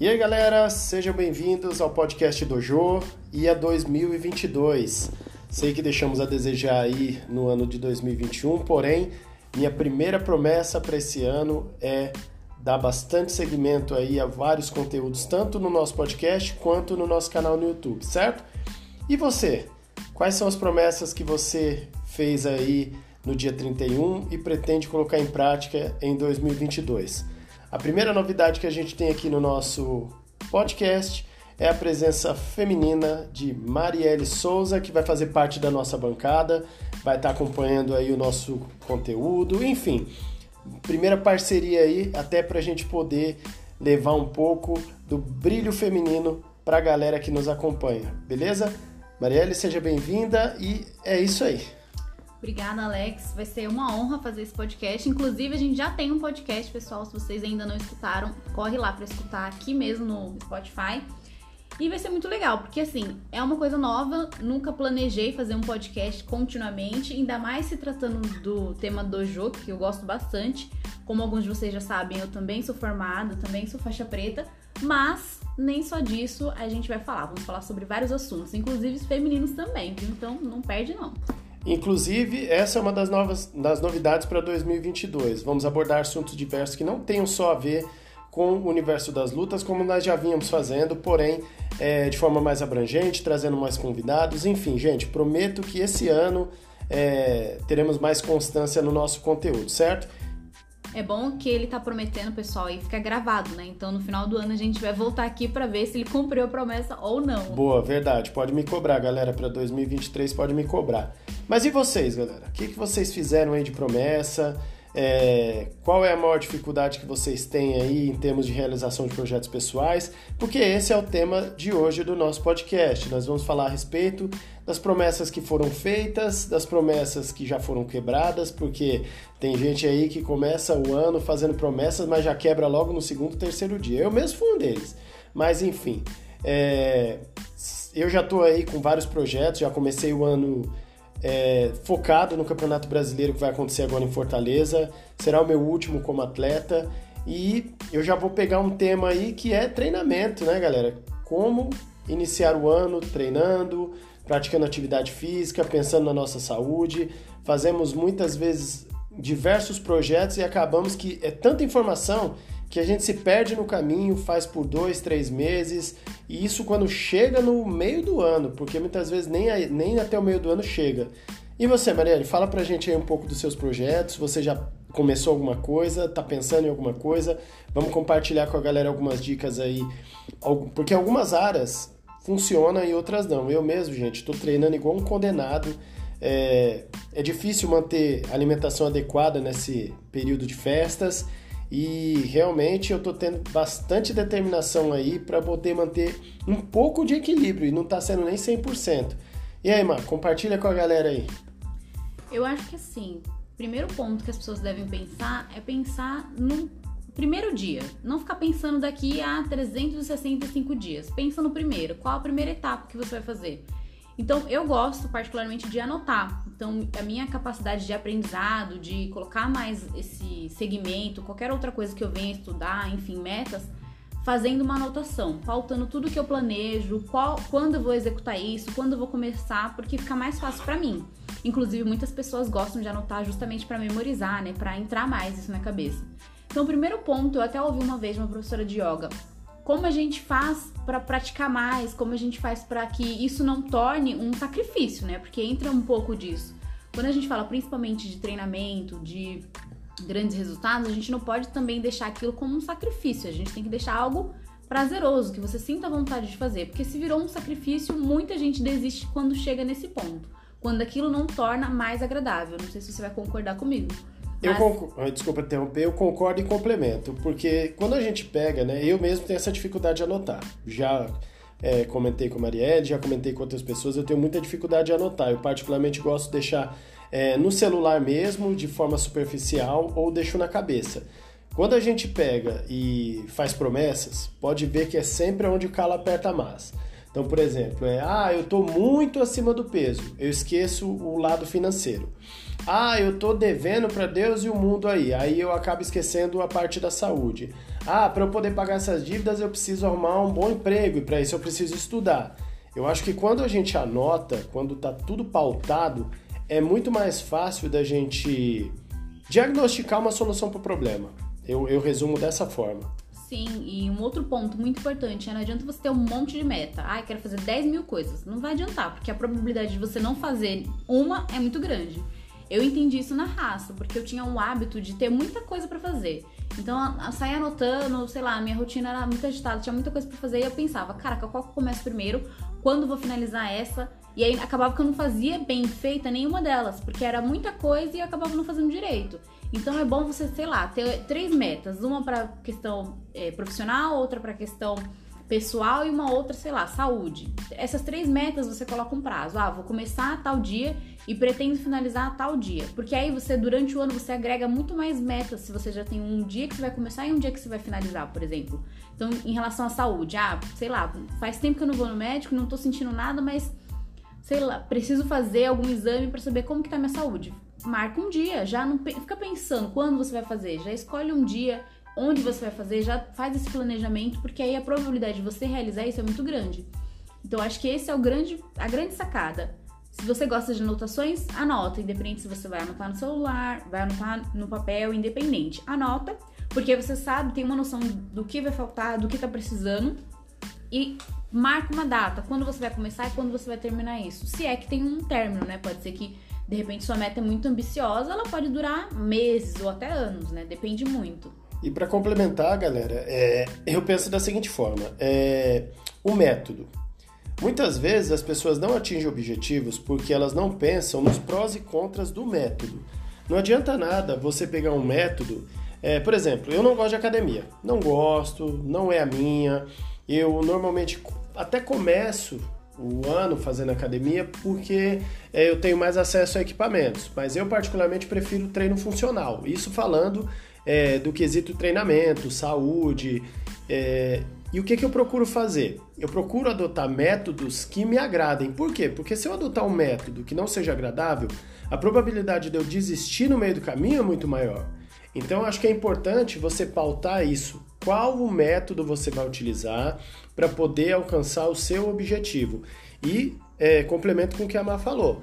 E aí galera, sejam bem-vindos ao podcast Dojo e a 2022. Sei que deixamos a desejar aí no ano de 2021, porém, minha primeira promessa para esse ano é dar bastante segmento aí a vários conteúdos, tanto no nosso podcast quanto no nosso canal no YouTube, certo? E você? Quais são as promessas que você fez aí no dia 31 e pretende colocar em prática em 2022? A primeira novidade que a gente tem aqui no nosso podcast é a presença feminina de Marielle Souza, que vai fazer parte da nossa bancada, vai estar acompanhando aí o nosso conteúdo, enfim, primeira parceria aí até para a gente poder levar um pouco do brilho feminino para a galera que nos acompanha, beleza? Marielle, seja bem-vinda e é isso aí. Obrigada, Alex. Vai ser uma honra fazer esse podcast. Inclusive, a gente já tem um podcast, pessoal. Se vocês ainda não escutaram, corre lá para escutar aqui mesmo no Spotify. E vai ser muito legal, porque assim, é uma coisa nova, nunca planejei fazer um podcast continuamente, ainda mais se tratando do tema dojo, que eu gosto bastante. Como alguns de vocês já sabem, eu também sou formada, também sou faixa preta, mas nem só disso a gente vai falar. Vamos falar sobre vários assuntos, inclusive os femininos também, viu? Então não perde não. Inclusive, essa é uma das, novas, das novidades para 2022. Vamos abordar assuntos diversos que não tenham só a ver com o universo das lutas, como nós já vínhamos fazendo, porém é, de forma mais abrangente, trazendo mais convidados. Enfim, gente, prometo que esse ano é, teremos mais constância no nosso conteúdo, certo? É bom que ele tá prometendo, pessoal, e fica gravado, né? Então no final do ano a gente vai voltar aqui para ver se ele cumpriu a promessa ou não. Boa, verdade. Pode me cobrar, galera. Para 2023 pode me cobrar. Mas e vocês, galera? O que, que vocês fizeram aí de promessa? É, qual é a maior dificuldade que vocês têm aí em termos de realização de projetos pessoais? Porque esse é o tema de hoje do nosso podcast. Nós vamos falar a respeito das promessas que foram feitas, das promessas que já foram quebradas, porque tem gente aí que começa o ano fazendo promessas, mas já quebra logo no segundo, terceiro dia. Eu mesmo fui um deles. Mas enfim, é, eu já estou aí com vários projetos, já comecei o ano é, focado no Campeonato Brasileiro que vai acontecer agora em Fortaleza. Será o meu último como atleta. E eu já vou pegar um tema aí que é treinamento, né, galera? Como iniciar o ano treinando, praticando atividade física, pensando na nossa saúde. Fazemos muitas vezes diversos projetos e acabamos que é tanta informação que a gente se perde no caminho, faz por dois, três meses, e isso quando chega no meio do ano, porque muitas vezes nem, nem até o meio do ano chega. E você, Marielle, fala pra gente aí um pouco dos seus projetos, você já começou alguma coisa, tá pensando em alguma coisa, vamos compartilhar com a galera algumas dicas aí, porque algumas áreas funcionam e outras não. Eu mesmo, gente, tô treinando igual um condenado, é, é difícil manter alimentação adequada nesse período de festas, e realmente eu tô tendo bastante determinação aí para poder manter um pouco de equilíbrio e não tá sendo nem 100%. E aí, Mar, compartilha com a galera aí. Eu acho que assim, primeiro ponto que as pessoas devem pensar é pensar no primeiro dia. Não ficar pensando daqui a 365 dias. Pensa no primeiro. Qual a primeira etapa que você vai fazer? Então, eu gosto particularmente de anotar. Então, a minha capacidade de aprendizado, de colocar mais esse segmento, qualquer outra coisa que eu venha estudar, enfim, metas, fazendo uma anotação, pautando tudo que eu planejo, qual, quando eu vou executar isso, quando eu vou começar, porque fica mais fácil para mim. Inclusive, muitas pessoas gostam de anotar justamente para memorizar, né, para entrar mais isso na cabeça. Então, o primeiro ponto, eu até ouvi uma vez uma professora de yoga, como a gente faz para praticar mais, como a gente faz para que isso não torne um sacrifício, né? Porque entra um pouco disso. Quando a gente fala principalmente de treinamento, de grandes resultados, a gente não pode também deixar aquilo como um sacrifício. A gente tem que deixar algo prazeroso, que você sinta vontade de fazer. Porque se virou um sacrifício, muita gente desiste quando chega nesse ponto. Quando aquilo não torna mais agradável. Não sei se você vai concordar comigo. Eu concordo, desculpa interromper, eu concordo e complemento, porque quando a gente pega, né, eu mesmo tenho essa dificuldade de anotar. Já é, comentei com a Marielle, já comentei com outras pessoas, eu tenho muita dificuldade de anotar. Eu particularmente gosto de deixar é, no celular mesmo, de forma superficial, ou deixo na cabeça. Quando a gente pega e faz promessas, pode ver que é sempre onde o calo aperta mais. Então, por exemplo, é, ah, eu estou muito acima do peso, eu esqueço o lado financeiro. Ah, eu estou devendo para Deus e o mundo aí, aí eu acabo esquecendo a parte da saúde. Ah, para eu poder pagar essas dívidas eu preciso arrumar um bom emprego e para isso eu preciso estudar. Eu acho que quando a gente anota, quando tá tudo pautado, é muito mais fácil da gente diagnosticar uma solução para o problema. Eu, eu resumo dessa forma. Sim, e um outro ponto muito importante é não adianta você ter um monte de meta. Ah, quero fazer 10 mil coisas. Não vai adiantar, porque a probabilidade de você não fazer uma é muito grande. Eu entendi isso na raça, porque eu tinha um hábito de ter muita coisa para fazer. Então, eu saía anotando, sei lá, minha rotina era muito agitada, tinha muita coisa para fazer e eu pensava, caraca, qual que eu começo primeiro? Quando vou finalizar essa? E aí acabava que eu não fazia bem feita nenhuma delas, porque era muita coisa e eu acabava não fazendo direito. Então é bom você, sei lá, ter três metas: uma para questão é, profissional, outra para questão pessoal e uma outra, sei lá, saúde. Essas três metas você coloca um prazo. Ah, vou começar tal dia e pretendo finalizar tal dia. Porque aí você, durante o ano, você agrega muito mais metas se você já tem um dia que você vai começar e um dia que você vai finalizar, por exemplo. Então, em relação à saúde, ah, sei lá, faz tempo que eu não vou no médico, não tô sentindo nada, mas sei lá, preciso fazer algum exame para saber como que tá minha saúde marca um dia, já não fica pensando quando você vai fazer, já escolhe um dia, onde você vai fazer, já faz esse planejamento, porque aí a probabilidade de você realizar isso é muito grande. Então acho que esse é o grande, a grande sacada. Se você gosta de anotações, anota, independente se você vai anotar no celular, vai anotar no papel, independente. Anota, porque você sabe, tem uma noção do que vai faltar, do que tá precisando e marca uma data, quando você vai começar e quando você vai terminar isso. Se é que tem um término, né? Pode ser que de repente sua meta é muito ambiciosa, ela pode durar meses ou até anos, né? Depende muito. E para complementar, galera, é, eu penso da seguinte forma: é, o método. Muitas vezes as pessoas não atingem objetivos porque elas não pensam nos prós e contras do método. Não adianta nada você pegar um método. É, por exemplo, eu não gosto de academia. Não gosto, não é a minha. Eu normalmente até começo o ano fazendo academia porque é, eu tenho mais acesso a equipamentos, mas eu particularmente prefiro treino funcional. Isso falando é, do quesito treinamento, saúde. É, e o que, que eu procuro fazer? Eu procuro adotar métodos que me agradem. Por quê? Porque se eu adotar um método que não seja agradável, a probabilidade de eu desistir no meio do caminho é muito maior. Então, acho que é importante você pautar isso. Qual o método você vai utilizar para poder alcançar o seu objetivo? E é, complemento com o que a Má falou.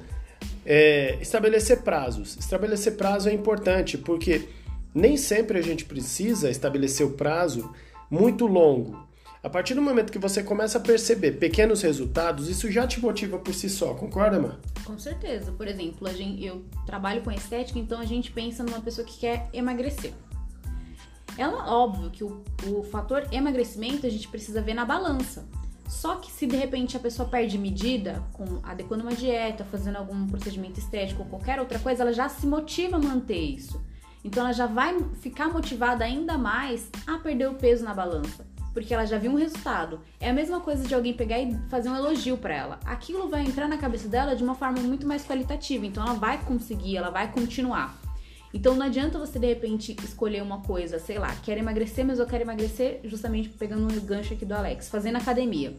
É, estabelecer prazos. Estabelecer prazo é importante porque nem sempre a gente precisa estabelecer o prazo muito longo. A partir do momento que você começa a perceber pequenos resultados, isso já te motiva por si só, concorda, Má? Com certeza. Por exemplo, gente, eu trabalho com estética, então a gente pensa numa pessoa que quer emagrecer. É óbvio que o, o fator emagrecimento a gente precisa ver na balança. Só que se de repente a pessoa perde medida, com adequando uma dieta, fazendo algum procedimento estético ou qualquer outra coisa, ela já se motiva a manter isso. Então ela já vai ficar motivada ainda mais a perder o peso na balança porque ela já viu um resultado. É a mesma coisa de alguém pegar e fazer um elogio para ela. Aquilo vai entrar na cabeça dela de uma forma muito mais qualitativa, então ela vai conseguir, ela vai continuar. Então não adianta você de repente escolher uma coisa, sei lá, quero emagrecer, mas eu quero emagrecer justamente pegando um gancho aqui do Alex, fazendo academia.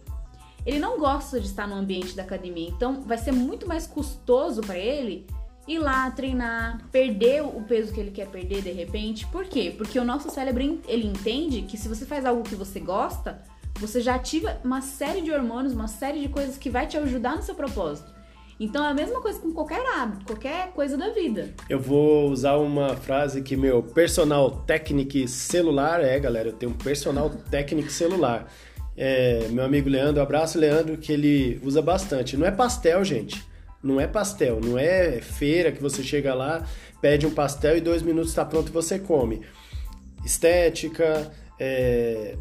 Ele não gosta de estar no ambiente da academia, então vai ser muito mais custoso para ele ir lá treinar, perder o peso que ele quer perder de repente. Por quê? Porque o nosso cérebro ele entende que se você faz algo que você gosta, você já ativa uma série de hormônios, uma série de coisas que vai te ajudar no seu propósito. Então é a mesma coisa com qualquer hábito, qualquer coisa da vida. Eu vou usar uma frase que meu personal técnico celular é, galera, eu tenho um personal técnico celular. É, meu amigo Leandro, abraço Leandro, que ele usa bastante. Não é pastel, gente. Não é pastel, não é feira que você chega lá, pede um pastel e dois minutos está pronto e você come. Estética, é,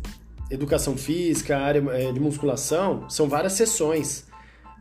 educação física, área é, de musculação, são várias sessões.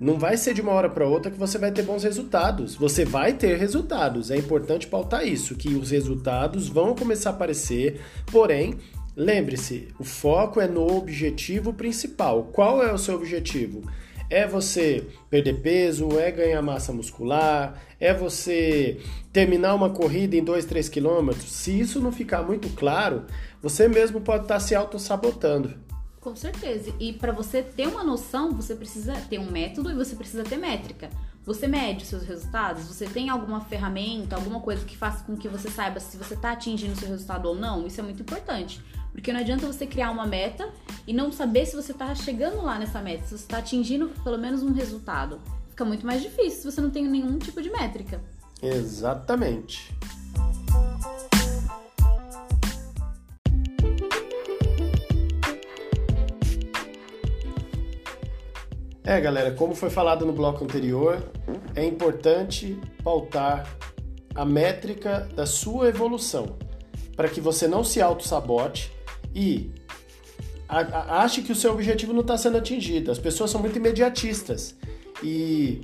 Não vai ser de uma hora para outra que você vai ter bons resultados. Você vai ter resultados. É importante pautar isso, que os resultados vão começar a aparecer, porém, lembre-se, o foco é no objetivo principal. Qual é o seu objetivo? É você perder peso, é ganhar massa muscular, é você terminar uma corrida em 2, 3 quilômetros. Se isso não ficar muito claro, você mesmo pode estar se auto-sabotando. Com certeza. E para você ter uma noção, você precisa ter um método e você precisa ter métrica. Você mede os seus resultados? Você tem alguma ferramenta, alguma coisa que faça com que você saiba se você está atingindo o seu resultado ou não? Isso é muito importante. Porque não adianta você criar uma meta e não saber se você está chegando lá nessa meta, se você está atingindo pelo menos um resultado. Fica muito mais difícil se você não tem nenhum tipo de métrica. Exatamente. É, galera, como foi falado no bloco anterior, é importante pautar a métrica da sua evolução para que você não se auto-sabote e ache que o seu objetivo não está sendo atingido. As pessoas são muito imediatistas e,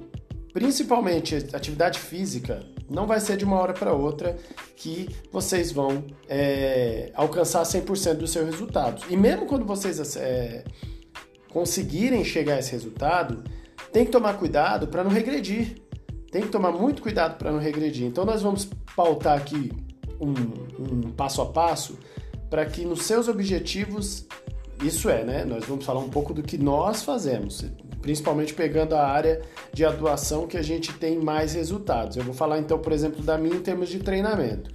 principalmente, atividade física não vai ser de uma hora para outra que vocês vão é, alcançar 100% dos seus resultados. E mesmo quando vocês é, conseguirem chegar a esse resultado, tem que tomar cuidado para não regredir. Tem que tomar muito cuidado para não regredir. Então, nós vamos pautar aqui um, um passo a passo para que nos seus objetivos, isso é, né? Nós vamos falar um pouco do que nós fazemos, principalmente pegando a área de atuação que a gente tem mais resultados. Eu vou falar então, por exemplo, da minha em termos de treinamento.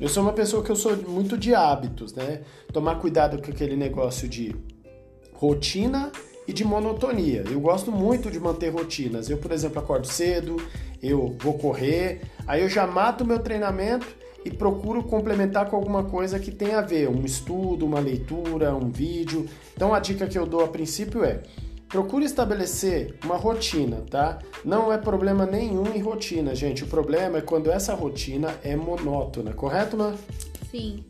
Eu sou uma pessoa que eu sou muito de hábitos, né? Tomar cuidado com aquele negócio de rotina e de monotonia. Eu gosto muito de manter rotinas. Eu, por exemplo, acordo cedo, eu vou correr, aí eu já mato meu treinamento e procuro complementar com alguma coisa que tenha a ver, um estudo, uma leitura, um vídeo. Então a dica que eu dou a princípio é: procure estabelecer uma rotina, tá? Não é problema nenhum em rotina, gente. O problema é quando essa rotina é monótona, correto, Má? Sim.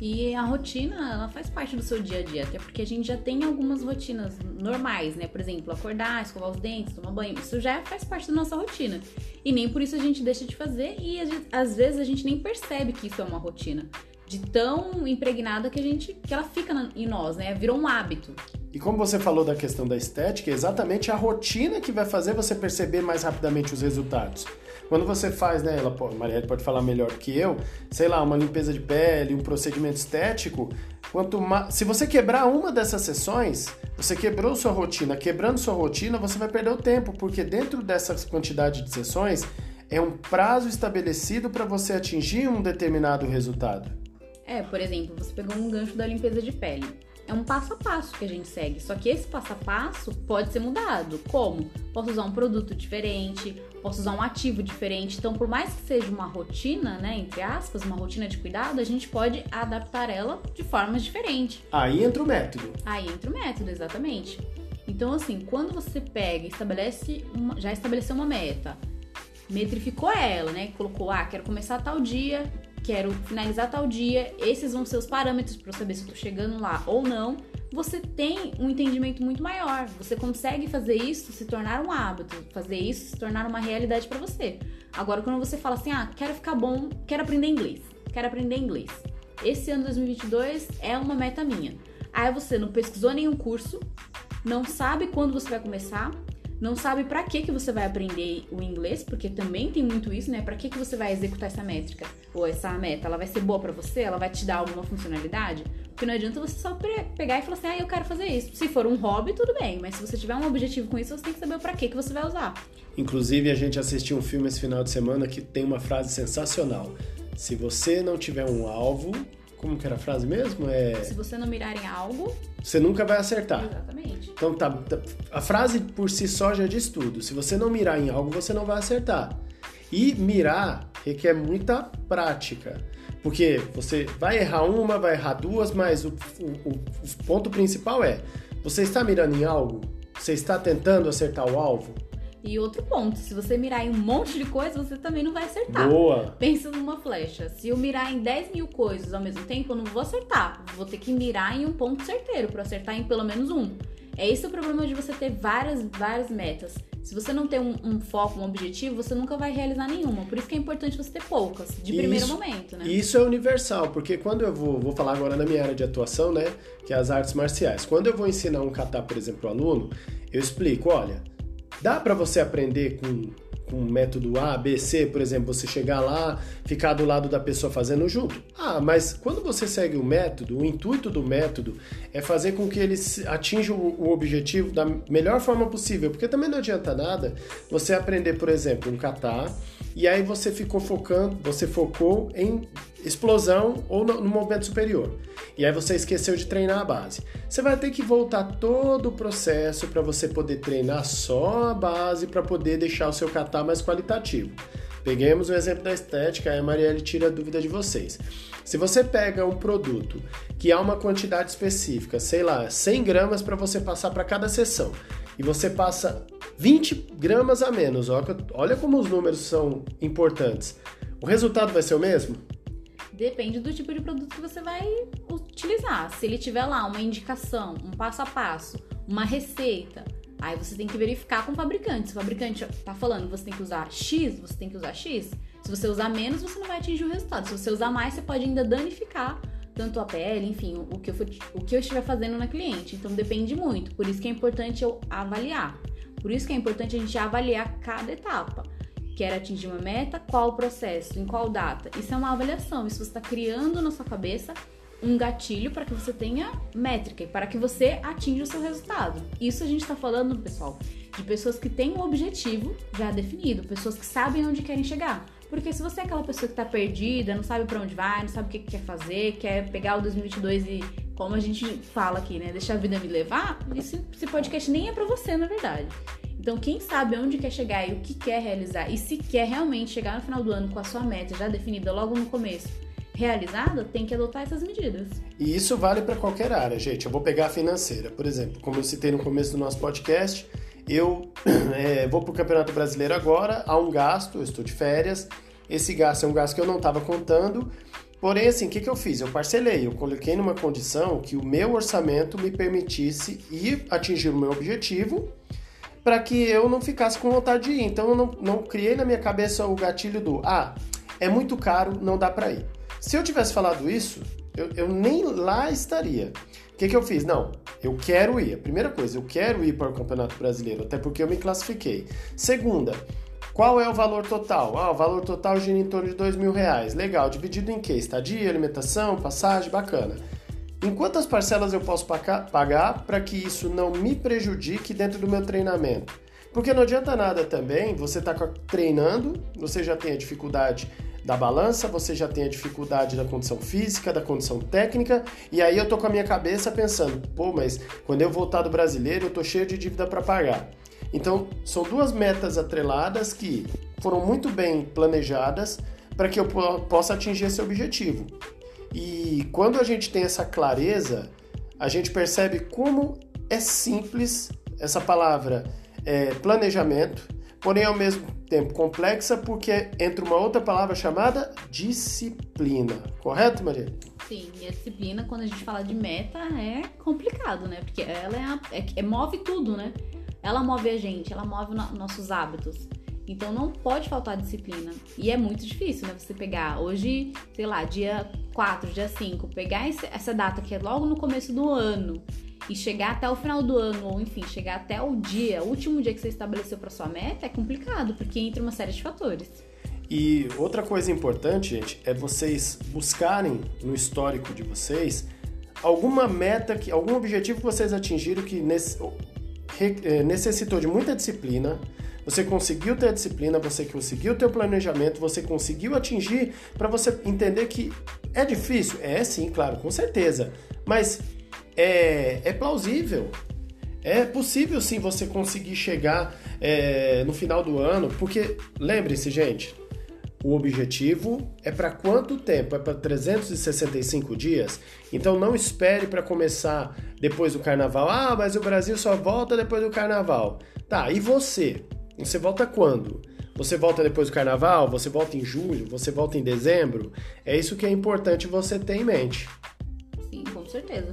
E a rotina, ela faz parte do seu dia a dia, até porque a gente já tem algumas rotinas normais, né? Por exemplo, acordar, escovar os dentes, tomar banho, isso já faz parte da nossa rotina. E nem por isso a gente deixa de fazer e gente, às vezes a gente nem percebe que isso é uma rotina. De tão impregnada que a gente que ela fica na, em nós, né? Virou um hábito. E como você falou da questão da estética, é exatamente a rotina que vai fazer você perceber mais rapidamente os resultados. Quando você faz, né, ela, Marielle pode falar melhor que eu, sei lá, uma limpeza de pele, um procedimento estético, quanto se você quebrar uma dessas sessões, você quebrou sua rotina. Quebrando sua rotina, você vai perder o tempo, porque dentro dessa quantidade de sessões é um prazo estabelecido para você atingir um determinado resultado. É, por exemplo, você pegou um gancho da limpeza de pele é um passo a passo que a gente segue. Só que esse passo a passo pode ser mudado. Como? Posso usar um produto diferente, posso usar um ativo diferente. Então, por mais que seja uma rotina, né, entre aspas, uma rotina de cuidado, a gente pode adaptar ela de formas diferentes. Aí entra o método. Aí entra o método, exatamente. Então, assim, quando você pega e estabelece uma, já estabeleceu uma meta, metrificou ela, né? Colocou, ah, quero começar tal dia, quero finalizar tal dia, esses vão ser os parâmetros para eu saber se eu tô chegando lá ou não. Você tem um entendimento muito maior. Você consegue fazer isso se tornar um hábito, fazer isso se tornar uma realidade para você. Agora, quando você fala assim, ah, quero ficar bom, quero aprender inglês, quero aprender inglês. Esse ano 2022 é uma meta minha. Aí você não pesquisou nenhum curso, não sabe quando você vai começar, não sabe para que que você vai aprender o inglês, porque também tem muito isso, né? Para que que você vai executar essa métrica ou essa meta? Ela vai ser boa para você? Ela vai te dar alguma funcionalidade? Porque não adianta você só pegar e falar assim: "Ah, eu quero fazer isso". Se for um hobby, tudo bem, mas se você tiver um objetivo com isso, você tem que saber para que que você vai usar. Inclusive, a gente assistiu um filme esse final de semana que tem uma frase sensacional. Se você não tiver um alvo, como que era a frase mesmo? É... Se você não mirar em algo, você nunca vai acertar. Exatamente. Então tá, tá, a frase por si só já diz tudo. Se você não mirar em algo, você não vai acertar. E mirar requer muita prática. Porque você vai errar uma, vai errar duas, mas o, o, o ponto principal é: você está mirando em algo? Você está tentando acertar o alvo? E outro ponto, se você mirar em um monte de coisa, você também não vai acertar. Boa! Pensa numa flecha. Se eu mirar em 10 mil coisas ao mesmo tempo, eu não vou acertar. Vou ter que mirar em um ponto certeiro para acertar em pelo menos um. É esse o problema de você ter várias, várias metas. Se você não tem um, um, foco, um objetivo, você nunca vai realizar nenhuma. Por isso que é importante você ter poucas, de primeiro isso, momento, né? Isso é universal, porque quando eu vou, vou falar agora na minha área de atuação, né, que é as artes marciais. Quando eu vou ensinar um kata, por exemplo, ao aluno, eu explico, olha, Dá para você aprender com com método A, B, C, por exemplo, você chegar lá, ficar do lado da pessoa fazendo junto. Ah, mas quando você segue o método, o intuito do método é fazer com que ele atinja o objetivo da melhor forma possível, porque também não adianta nada você aprender, por exemplo, um kata e aí você ficou focando, você focou em explosão ou no, no movimento superior. E aí você esqueceu de treinar a base. Você vai ter que voltar todo o processo para você poder treinar só a base para poder deixar o seu kata mais qualitativo. Peguemos o exemplo da estética, aí a Marielle tira a dúvida de vocês. Se você pega um produto que há uma quantidade específica, sei lá, 100 gramas para você passar para cada sessão, e você passa 20 gramas a menos, olha como os números são importantes. O resultado vai ser o mesmo? Depende do tipo de produto que você vai utilizar. Se ele tiver lá uma indicação, um passo a passo, uma receita, aí você tem que verificar com o fabricante. Se o fabricante tá falando você tem que usar X, você tem que usar X. Se você usar menos, você não vai atingir o resultado. Se você usar mais, você pode ainda danificar tanto a pele, enfim, o que eu, for, o que eu estiver fazendo na cliente. Então depende muito. Por isso que é importante eu avaliar. Por isso que é importante a gente avaliar cada etapa. Quer atingir uma meta? Qual o processo? Em qual data? Isso é uma avaliação. Isso você está criando na sua cabeça um gatilho para que você tenha métrica e para que você atinja o seu resultado. Isso a gente está falando, pessoal, de pessoas que têm um objetivo já definido, pessoas que sabem onde querem chegar. Porque se você é aquela pessoa que tá perdida, não sabe para onde vai, não sabe o que, quer fazer, quer pegar o 2022 e, como a gente fala aqui, né, deixar a vida me levar, esse, esse podcast nem é para você, na verdade. Então, quem sabe onde quer chegar e o que quer realizar, e se quer realmente chegar no final do ano com a sua meta já definida logo no começo, realizada, tem que adotar essas medidas. E isso vale para qualquer área, gente. Eu vou pegar a financeira, por exemplo, como eu citei no começo do nosso podcast, eu é, vou para o Campeonato Brasileiro agora, há um gasto, eu estou de férias, esse gasto é um gasto que eu não estava contando, porém, assim, o que, que eu fiz? Eu parcelei, eu coloquei numa condição que o meu orçamento me permitisse ir atingir o meu objetivo para que eu não ficasse com vontade de ir. Então, eu não, não criei na minha cabeça o gatilho do, ah, é muito caro, não dá para ir. Se eu tivesse falado isso, eu, eu nem lá estaria que, que eu fiz? Não, eu quero ir. A primeira coisa, eu quero ir para o Campeonato Brasileiro, até porque eu me classifiquei. Segunda, qual é o valor total? Ah, o valor total gira em torno de dois mil reais. Legal, dividido em quê? Estadia, alimentação, passagem, bacana. Em quantas parcelas eu posso pagar para que isso não me prejudique dentro do meu treinamento? Porque não adianta nada também você estar tá treinando, você já tem a dificuldade da balança, você já tem a dificuldade da condição física, da condição técnica, e aí eu tô com a minha cabeça pensando, pô, mas quando eu voltar do brasileiro, eu tô cheio de dívida para pagar. Então, são duas metas atreladas que foram muito bem planejadas para que eu possa atingir esse objetivo. E quando a gente tem essa clareza, a gente percebe como é simples essa palavra é, planejamento porém ao mesmo tempo complexa porque entra uma outra palavra chamada disciplina. Correto, Maria? Sim, e a disciplina, quando a gente fala de meta, é complicado, né? Porque ela é, a, é, é move tudo, né? Ela move a gente, ela move no, nossos hábitos. Então não pode faltar disciplina. E é muito difícil, né? Você pegar hoje, sei lá, dia 4, dia 5, pegar esse, essa data que é logo no começo do ano e chegar até o final do ano, ou enfim, chegar até o dia, o último dia que você estabeleceu para sua meta, é complicado, porque entra uma série de fatores. E outra coisa importante, gente, é vocês buscarem no histórico de vocês alguma meta, que, algum objetivo que vocês atingiram que eh, necessitou de muita disciplina, você conseguiu ter a disciplina, você conseguiu ter o planejamento, você conseguiu atingir para você entender que é difícil? É sim, claro, com certeza. Mas é, é plausível. É possível sim você conseguir chegar é, no final do ano, porque lembre-se, gente, o objetivo é para quanto tempo? É para 365 dias? Então não espere para começar depois do carnaval. Ah, mas o Brasil só volta depois do carnaval. Tá, e você? Você volta quando? Você volta depois do carnaval? Você volta em julho? Você volta em dezembro? É isso que é importante você ter em mente. Sim, com certeza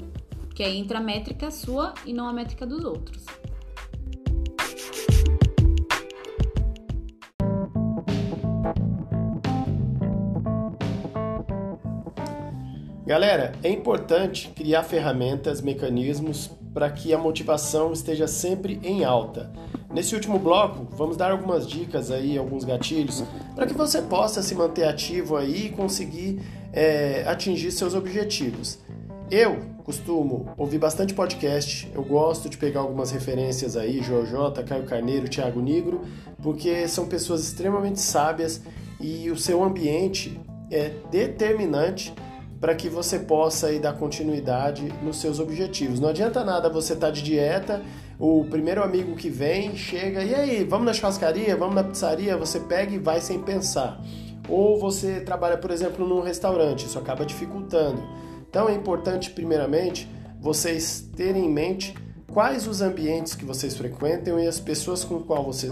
que aí entra a métrica sua e não a métrica dos outros. Galera, é importante criar ferramentas, mecanismos para que a motivação esteja sempre em alta. Nesse último bloco, vamos dar algumas dicas aí, alguns gatilhos, para que você possa se manter ativo aí e conseguir é, atingir seus objetivos. Eu costumo ouvir bastante podcast, eu gosto de pegar algumas referências aí, Jota, Caio Carneiro, Thiago Nigro, porque são pessoas extremamente sábias e o seu ambiente é determinante para que você possa aí dar continuidade nos seus objetivos. Não adianta nada você estar tá de dieta, o primeiro amigo que vem chega e aí, vamos na churrascaria, vamos na pizzaria, você pega e vai sem pensar. Ou você trabalha, por exemplo, num restaurante, isso acaba dificultando. Então é importante, primeiramente, vocês terem em mente quais os ambientes que vocês frequentam e as pessoas com, qual você,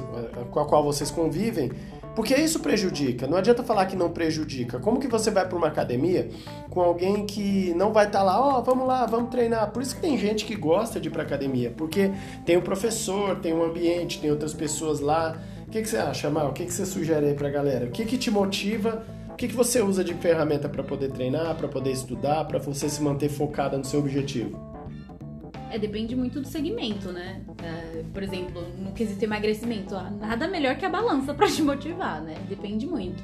com a qual vocês convivem porque isso prejudica. Não adianta falar que não prejudica. Como que você vai para uma academia com alguém que não vai estar tá lá, ó, oh, vamos lá, vamos treinar. Por isso que tem gente que gosta de ir para academia, porque tem o professor, tem um ambiente, tem outras pessoas lá. O que, que você acha, Mal? O que, que você sugere aí para a galera? O que, que te motiva? O que, que você usa de ferramenta para poder treinar, para poder estudar, para você se manter focada no seu objetivo? É, depende muito do segmento, né? É, por exemplo, no quesito emagrecimento, nada melhor que a balança para te motivar, né? Depende muito.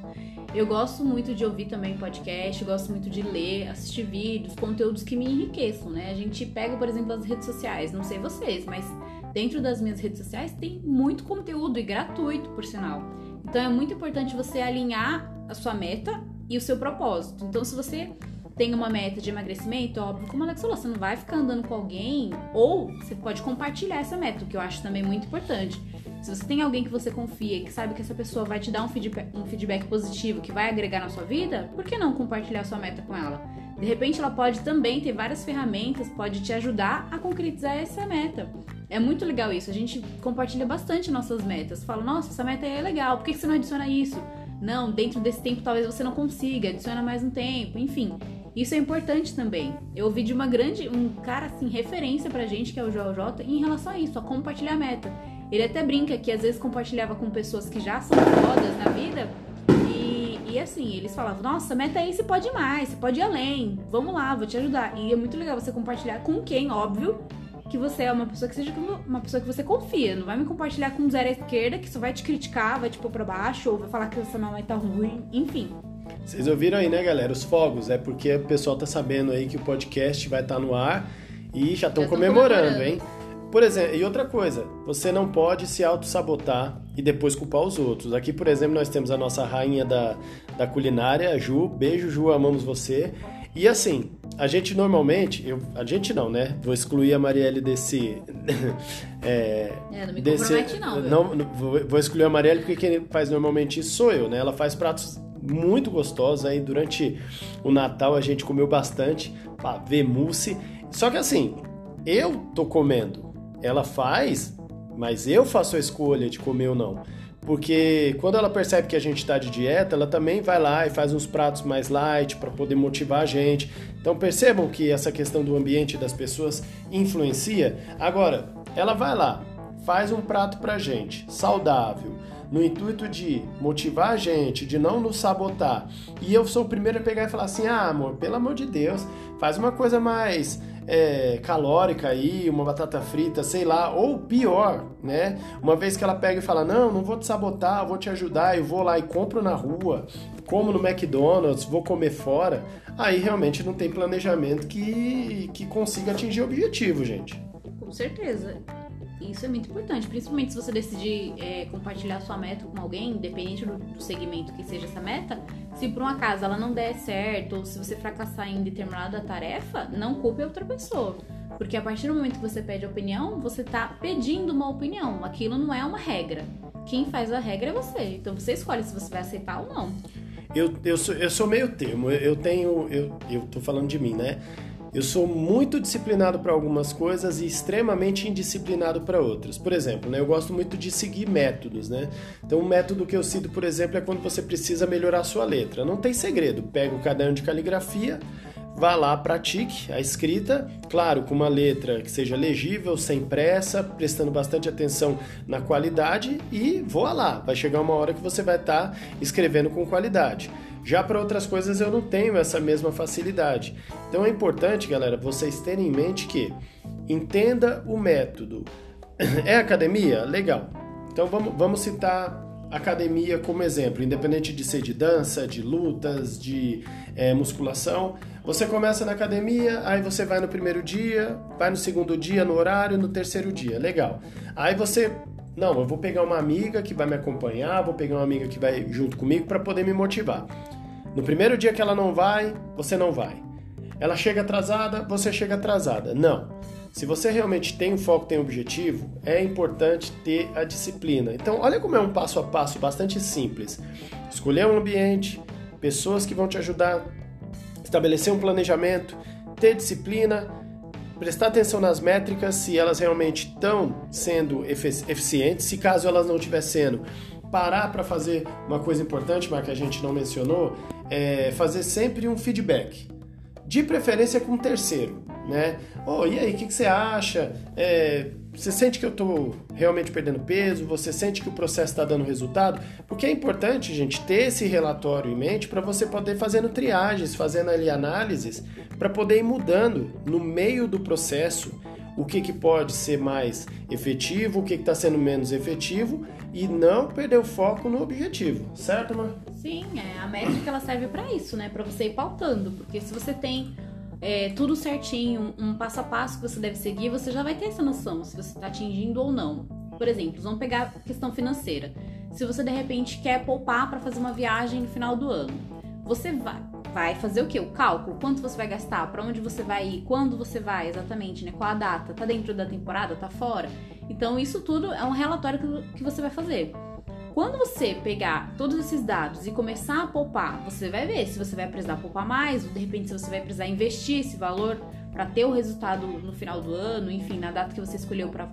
Eu gosto muito de ouvir também podcast, gosto muito de ler, assistir vídeos, conteúdos que me enriqueçam, né? A gente pega, por exemplo, as redes sociais, não sei vocês, mas dentro das minhas redes sociais tem muito conteúdo e gratuito, por sinal. Então é muito importante você alinhar a sua meta e o seu propósito. Então, se você tem uma meta de emagrecimento, óbvio, como a Alex falou, você não vai ficar andando com alguém, ou você pode compartilhar essa meta, o que eu acho também muito importante. Se você tem alguém que você confia, que sabe que essa pessoa vai te dar um feedback, um feedback positivo, que vai agregar na sua vida, por que não compartilhar sua meta com ela? De repente, ela pode também ter várias ferramentas, pode te ajudar a concretizar essa meta. É muito legal isso. A gente compartilha bastante nossas metas. Fala, nossa, essa meta é legal, por que você não adiciona isso? Não, dentro desse tempo talvez você não consiga, adiciona mais um tempo, enfim. Isso é importante também. Eu ouvi de uma grande, um cara assim, referência pra gente, que é o Joel J, em relação a isso, a compartilhar a meta. Ele até brinca que às vezes compartilhava com pessoas que já são fodas na vida e, e assim, eles falavam, nossa, meta aí você pode ir mais, você pode ir além, vamos lá, vou te ajudar. E é muito legal você compartilhar com quem, óbvio, que você é uma pessoa que seja uma pessoa que você confia. Não vai me compartilhar com um zero à esquerda que só vai te criticar, vai te pôr pra baixo, ou vai falar que essa mamãe tá ruim, enfim. Vocês ouviram aí, né, galera? Os fogos. É porque o pessoal tá sabendo aí que o podcast vai estar tá no ar e já estão comemorando, comemorando, hein? Por exemplo, e outra coisa, você não pode se auto-sabotar e depois culpar os outros. Aqui, por exemplo, nós temos a nossa rainha da, da culinária, Ju. Beijo, Ju, amamos você. E assim, a gente normalmente, eu, a gente não, né? Vou excluir a Marielle desse. é, é, não me desse, não, não vou, vou excluir a Marielle porque quem faz normalmente isso sou eu, né? Ela faz pratos muito gostosa. Aí durante o Natal a gente comeu bastante ver mousse. Só que assim, eu tô comendo. Ela faz, mas eu faço a escolha de comer ou não. Porque quando ela percebe que a gente está de dieta, ela também vai lá e faz uns pratos mais light para poder motivar a gente. Então percebam que essa questão do ambiente das pessoas influencia. Agora, ela vai lá, faz um prato pra gente, saudável, no intuito de motivar a gente, de não nos sabotar. E eu sou o primeiro a pegar e falar assim: ah, amor, pelo amor de Deus, faz uma coisa mais é, calórica aí, uma batata frita, sei lá, ou pior, né? Uma vez que ela pega e fala: não, não vou te sabotar, vou te ajudar, eu vou lá e compro na rua, como no McDonald's, vou comer fora, aí realmente não tem planejamento que, que consiga atingir o objetivo, gente. Com certeza. Isso é muito importante, principalmente se você decidir é, compartilhar sua meta com alguém, independente do, do, segmento que seja essa meta. Se por um acaso ela não der certo, ou se você fracassar em determinada tarefa, não culpe a outra pessoa. Porque a partir do momento que você pede opinião, você está pedindo uma opinião. Aquilo não é uma regra. Quem faz a regra é você. Então você escolhe se você vai aceitar ou não. Eu, eu, sou, eu sou meio termo. Eu tenho. Eu, eu tô falando de mim, né? Eu sou muito disciplinado para algumas coisas e extremamente indisciplinado para outras. Por exemplo, né, eu gosto muito de seguir métodos, né? Então, um método que eu cito, por exemplo, é quando você precisa melhorar sua letra. Não tem segredo. Pega o caderno de caligrafia, vá lá, pratique a escrita, claro, com uma letra que seja legível, sem pressa, prestando bastante atenção na qualidade e voa lá. Vai chegar uma hora que você vai estar tá escrevendo com qualidade. Já para outras coisas eu não tenho essa mesma facilidade. Então é importante, galera, vocês terem em mente que entenda o método. É academia? Legal. Então vamos, vamos citar academia como exemplo, independente de ser de dança, de lutas, de é, musculação. Você começa na academia, aí você vai no primeiro dia, vai no segundo dia, no horário, no terceiro dia. Legal. Aí você não, eu vou pegar uma amiga que vai me acompanhar, vou pegar uma amiga que vai junto comigo para poder me motivar. No primeiro dia que ela não vai, você não vai. Ela chega atrasada, você chega atrasada. Não. Se você realmente tem um foco, tem um objetivo, é importante ter a disciplina. Então, olha como é um passo a passo bastante simples. Escolher um ambiente, pessoas que vão te ajudar, estabelecer um planejamento, ter disciplina, prestar atenção nas métricas, se elas realmente estão sendo eficientes, se caso elas não estiver sendo, parar para fazer uma coisa importante, mas que a gente não mencionou, é fazer sempre um feedback de preferência com um terceiro, né? Oh, e aí, o que, que, você acha? É, você sente que eu estou realmente perdendo peso? Você sente que o processo está dando resultado? Porque é importante, gente, ter esse relatório em mente para você poder fazendo triagens, fazendo ali análises, para poder ir mudando no meio do processo o que, que pode ser mais efetivo, o que está sendo menos efetivo e não perder o foco no objetivo, certo, mano? Sim, é, a métrica ela serve para isso, né? Para você ir pautando, porque se você tem é, tudo certinho, um, passo a passo que você deve seguir, você já vai ter essa noção se você está atingindo ou não. Por exemplo, vamos pegar a questão financeira. Se você de repente quer poupar para fazer uma viagem no final do ano, você vai, vai fazer o que? O cálculo, quanto você vai gastar, para onde você vai ir, quando você vai, exatamente, né? Qual a data? Tá dentro da temporada, tá fora? Então isso tudo é um relatório que você vai fazer. Quando você pegar todos esses dados e começar a poupar, você vai ver se você vai precisar poupar mais, ou de repente se você vai precisar investir esse valor para ter o resultado no final do ano, enfim, na data que você escolheu para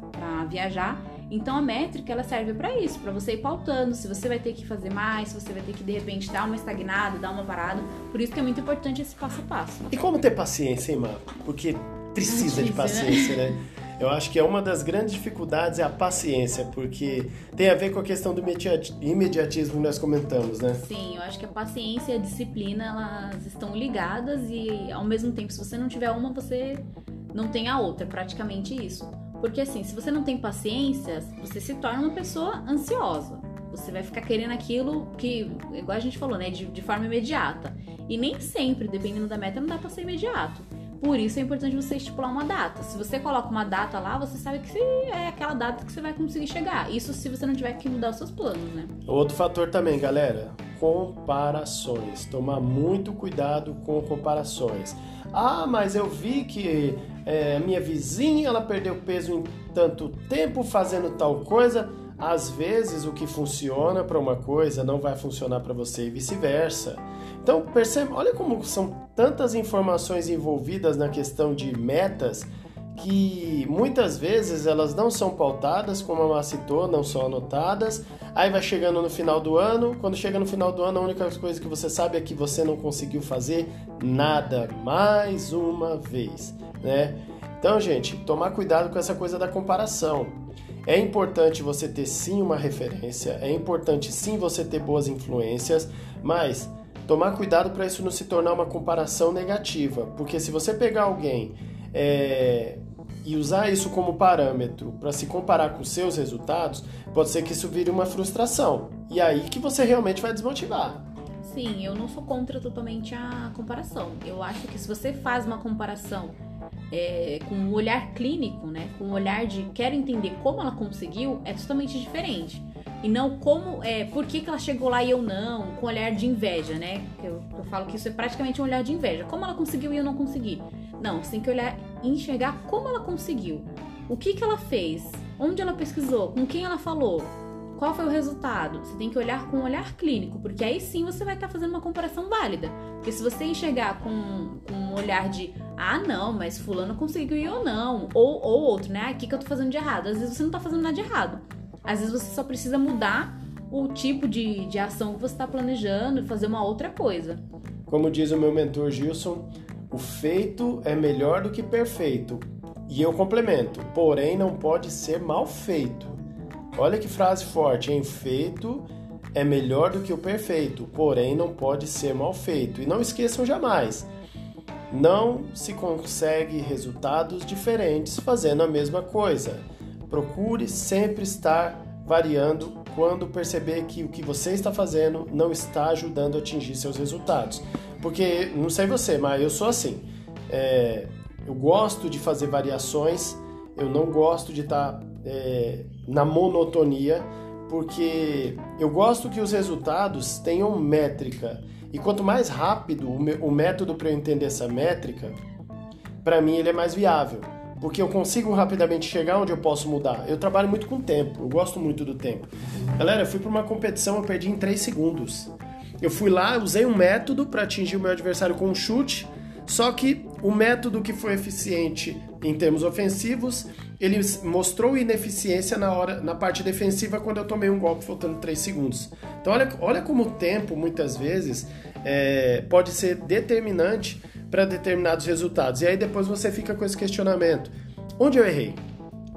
viajar. Então a métrica ela serve para isso, para você ir pautando se você vai ter que fazer mais, se você vai ter que de repente dar uma estagnada, dar uma parada. Por isso que é muito importante esse passo a passo. E como ter paciência, hein, mano? Porque precisa de né? paciência, né? Eu acho que é uma das grandes dificuldades é a paciência, porque tem a ver com a questão do imediatismo que nós comentamos, né? Sim, eu acho que a paciência e a disciplina elas estão ligadas e ao mesmo tempo, se você não tiver uma, você não tem a outra, é praticamente isso. Porque assim, se você não tem paciência, você se torna uma pessoa ansiosa. Você vai ficar querendo aquilo que, igual a gente falou, né, de, de forma imediata. E nem sempre, dependendo da meta, não dá pra ser imediato. Por isso é importante você estipular uma data. Se você coloca uma data lá, você sabe que é aquela data que você vai conseguir chegar. Isso se você não tiver que mudar os seus planos, né? Outro fator também, galera, comparações. Tomar muito cuidado com comparações. Ah, mas eu vi que é, minha vizinha ela perdeu peso em tanto tempo fazendo tal coisa. Às vezes o que funciona para uma coisa não vai funcionar para você e vice-versa. Então, percebe, olha como são tantas informações envolvidas na questão de metas que muitas vezes elas não são pautadas, como a Má não são anotadas. Aí vai chegando no final do ano, quando chega no final do ano, a única coisa que você sabe é que você não conseguiu fazer nada mais uma vez, né? Então, gente, tomar cuidado com essa coisa da comparação. É importante você ter sim uma referência, é importante sim você ter boas influências, mas tomar cuidado para isso não se tornar uma comparação negativa, porque se você pegar alguém é, e usar isso como parâmetro para se comparar com seus resultados, pode ser que isso vire uma frustração. E aí que você realmente vai desmotivar. Sim, eu não sou contra totalmente a comparação. Eu acho que se você faz uma comparação é, com um olhar clínico, né, com um olhar de quero entender como ela conseguiu, é totalmente diferente. E não como, é, por que, que ela chegou lá e eu não, com olhar de inveja, né? Eu, eu falo que isso é praticamente um olhar de inveja. Como ela conseguiu e eu não consegui? Não, você tem que olhar e enxergar como ela conseguiu. O que, que ela fez? Onde ela pesquisou? Com quem ela falou? Qual foi o resultado? Você tem que olhar com um olhar clínico, porque aí sim você vai estar fazendo uma comparação válida. Porque se você enxergar com, com um olhar de ah, não, mas fulano conseguiu e eu não, ou, ou outro, né? Ah, o que, que eu tô fazendo de errado? Às vezes você não tá fazendo nada de errado. Às vezes você só precisa mudar o tipo de, de ação que você está planejando e fazer uma outra coisa. Como diz o meu mentor Gilson, o feito é melhor do que perfeito. E eu complemento, porém não pode ser mal feito. Olha que frase forte, hein? Feito é melhor do que o perfeito, porém não pode ser mal feito. E não esqueçam jamais, não se consegue resultados diferentes fazendo a mesma coisa. Procure sempre estar variando quando perceber que o que você está fazendo não está ajudando a atingir seus resultados. Porque, não sei você, mas eu sou assim. É, eu gosto de fazer variações, eu não gosto de estar é, na monotonia, porque eu gosto que os resultados tenham métrica. E quanto mais rápido o, método para eu entender essa métrica, para mim ele é mais viável. Porque eu consigo rapidamente chegar onde eu posso mudar. Eu trabalho muito com tempo, eu gosto muito do tempo. Galera, eu fui para uma competição, eu perdi em 3 segundos. Eu fui lá, usei um método para atingir o meu adversário com um chute, só que o método que foi eficiente em termos ofensivos, ele mostrou ineficiência na hora na parte defensiva quando eu tomei um golpe faltando 3 segundos. Então olha, olha como o tempo muitas vezes é, pode ser determinante para determinados resultados. E aí depois você fica com esse questionamento: onde eu errei?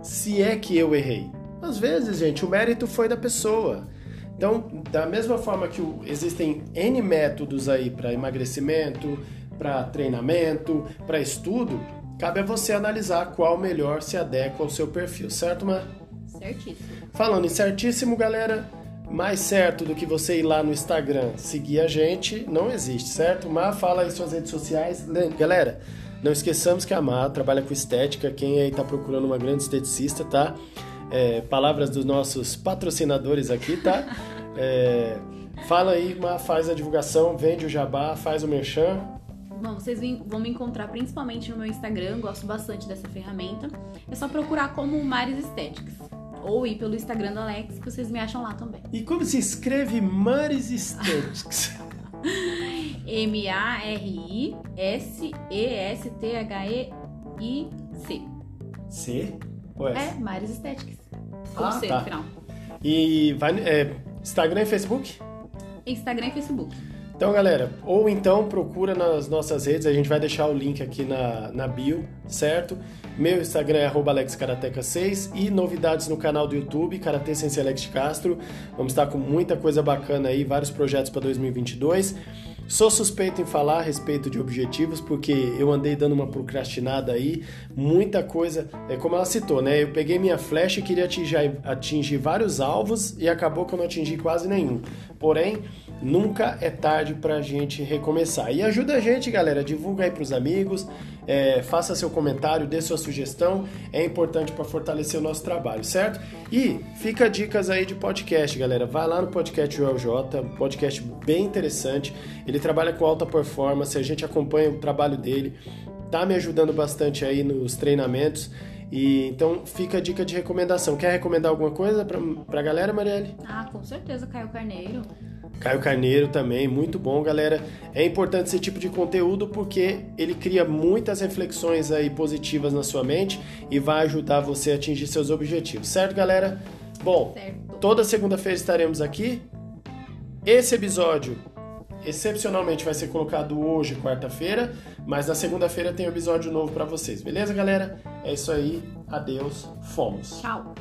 Se é que eu errei. Às vezes, gente, o mérito foi da pessoa. Então, da mesma forma que existem N métodos aí para emagrecimento, para treinamento, para estudo, cabe a você analisar qual melhor se adequa ao seu perfil, certo, Mar? Certíssimo. Falando em certíssimo, galera, mais certo do que você ir lá no Instagram seguir a gente não existe, certo? Mar, fala aí suas redes sociais. Galera, não esqueçamos que a Mar trabalha com estética. Quem aí tá procurando uma grande esteticista, tá? É, palavras dos nossos patrocinadores aqui, tá? É, fala aí, Mar, faz a divulgação, vende o jabá, faz o merchan. Bom, vocês vão me encontrar principalmente no meu Instagram, gosto bastante dessa ferramenta. É só procurar como Mares Estéticas ou ir pelo Instagram do Alex, que vocês me acham lá também. E como se escreve Mares Estéticas? M-A-R-I-S-E-S-T-H-E-I-C. C? Ou S? É, Mares Estéticas. Com ah, C tá. no final. E vai, é, Instagram e Facebook? Instagram e Facebook. Então, galera, ou então procura nas nossas redes, a gente vai deixar o link aqui na, na bio, certo? Meu Instagram é alexkarateca6 e novidades no canal do YouTube, Karate Sensei Alex Castro. Vamos estar com muita coisa bacana aí, vários projetos para 2022. Sou suspeito em falar a respeito de objetivos, porque eu andei dando uma procrastinada aí, muita coisa, é como ela citou, né? Eu peguei minha flecha e queria atingir, atingir vários alvos e acabou que eu não atingi quase nenhum. Porém, nunca é tarde para a gente recomeçar. E ajuda a gente, galera, divulga aí para os amigos, é, faça seu comentário, dê sua sugestão, é importante para fortalecer o nosso trabalho, certo? E fica dicas aí de podcast, galera. Vai lá no podcast ULJ, um podcast bem interessante. Ele trabalha com alta performance, a gente acompanha o trabalho dele, tá me ajudando bastante aí nos treinamentos. E então fica a dica de recomendação. Quer recomendar alguma coisa pra, pra galera, Marielle? Ah, com certeza, Caio Carneiro. Caio Carneiro também, muito bom, galera. É importante esse tipo de conteúdo porque ele cria muitas reflexões aí positivas na sua mente e vai ajudar você a atingir seus objetivos, certo, galera? Bom, certo. toda segunda-feira estaremos aqui. Esse episódio excepcionalmente vai ser colocado hoje, quarta-feira, mas na segunda-feira tem um episódio novo para vocês, beleza, galera? É isso aí, adeus, fomos. Tchau.